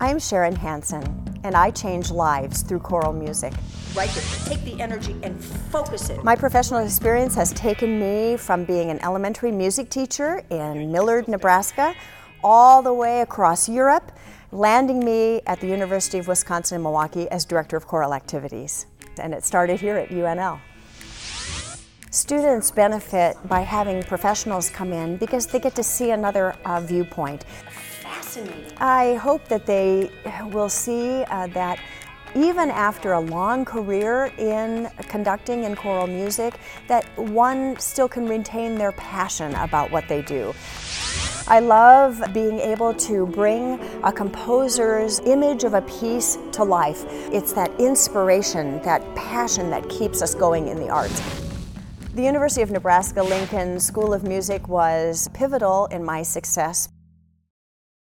I'm Sharon Hansen, and I change lives through choral music. Right there. Take the energy and focus it. My professional experience has taken me from being an elementary music teacher in Millard, Nebraska, all the way across Europe, landing me at the University of Wisconsin in Milwaukee as Director of Choral Activities. And it started here at UNL. Students benefit by having professionals come in because they get to see another uh, viewpoint. Fascinating. I hope that they will see uh, that even after a long career in conducting in choral music, that one still can retain their passion about what they do. I love being able to bring a composer's image of a piece to life. It's that inspiration, that passion that keeps us going in the arts. The University of Nebraska Lincoln School of Music was pivotal in my success.